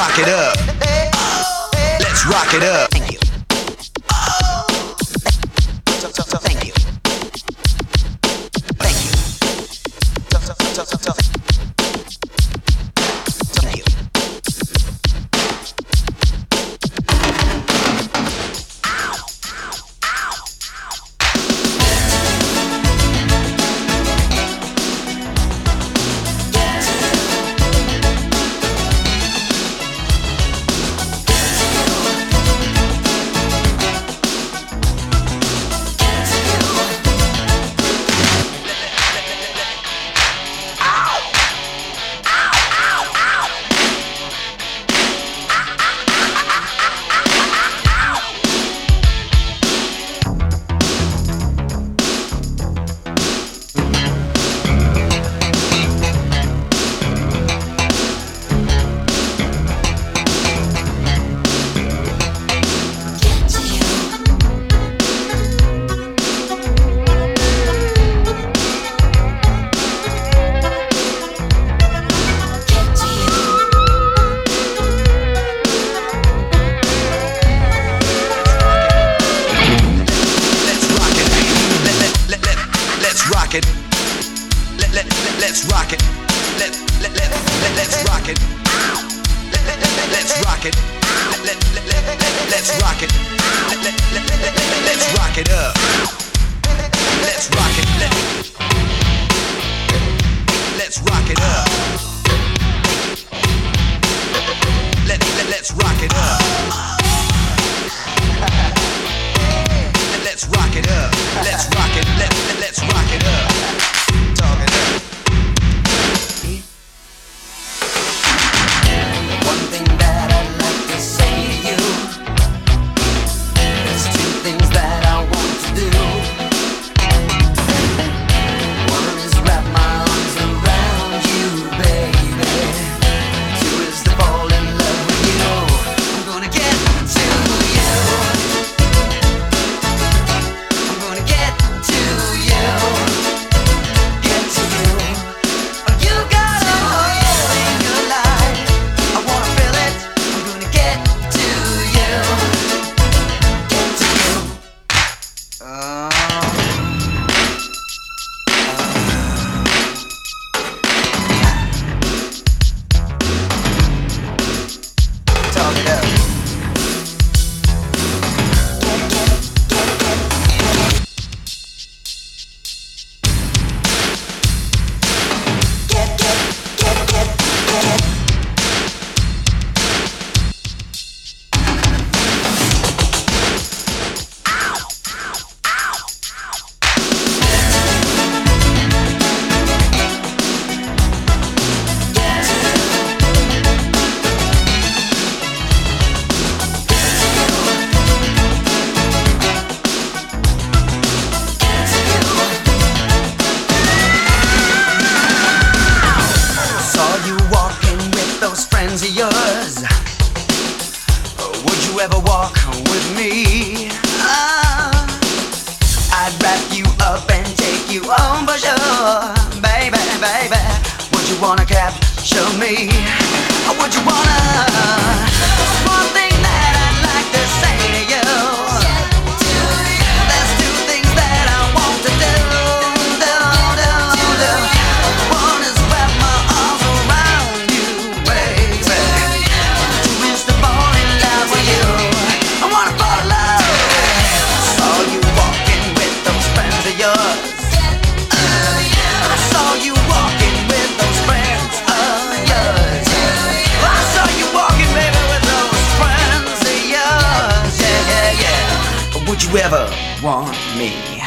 rock it up. Let's rock it up. Rock it. Let, let, let, let's rock it. Let, let, let, let, let's rock it. Let, let, let, let, let's rock it. Let, let, let, let, let, let's rock it. Let, let, let, let, let, let's rock it up. Let's rock it. Let, let's rock it up. You home for sure, baby, baby. Would you wanna capture me? Or would you wanna? One thing that I'd like to say to you. There's two things that I want to do. One is wrap my arms around you, baby. Two is to fall in love with you. I wanna fall in love. Saw you walking with those friends of yours. Would you ever want me?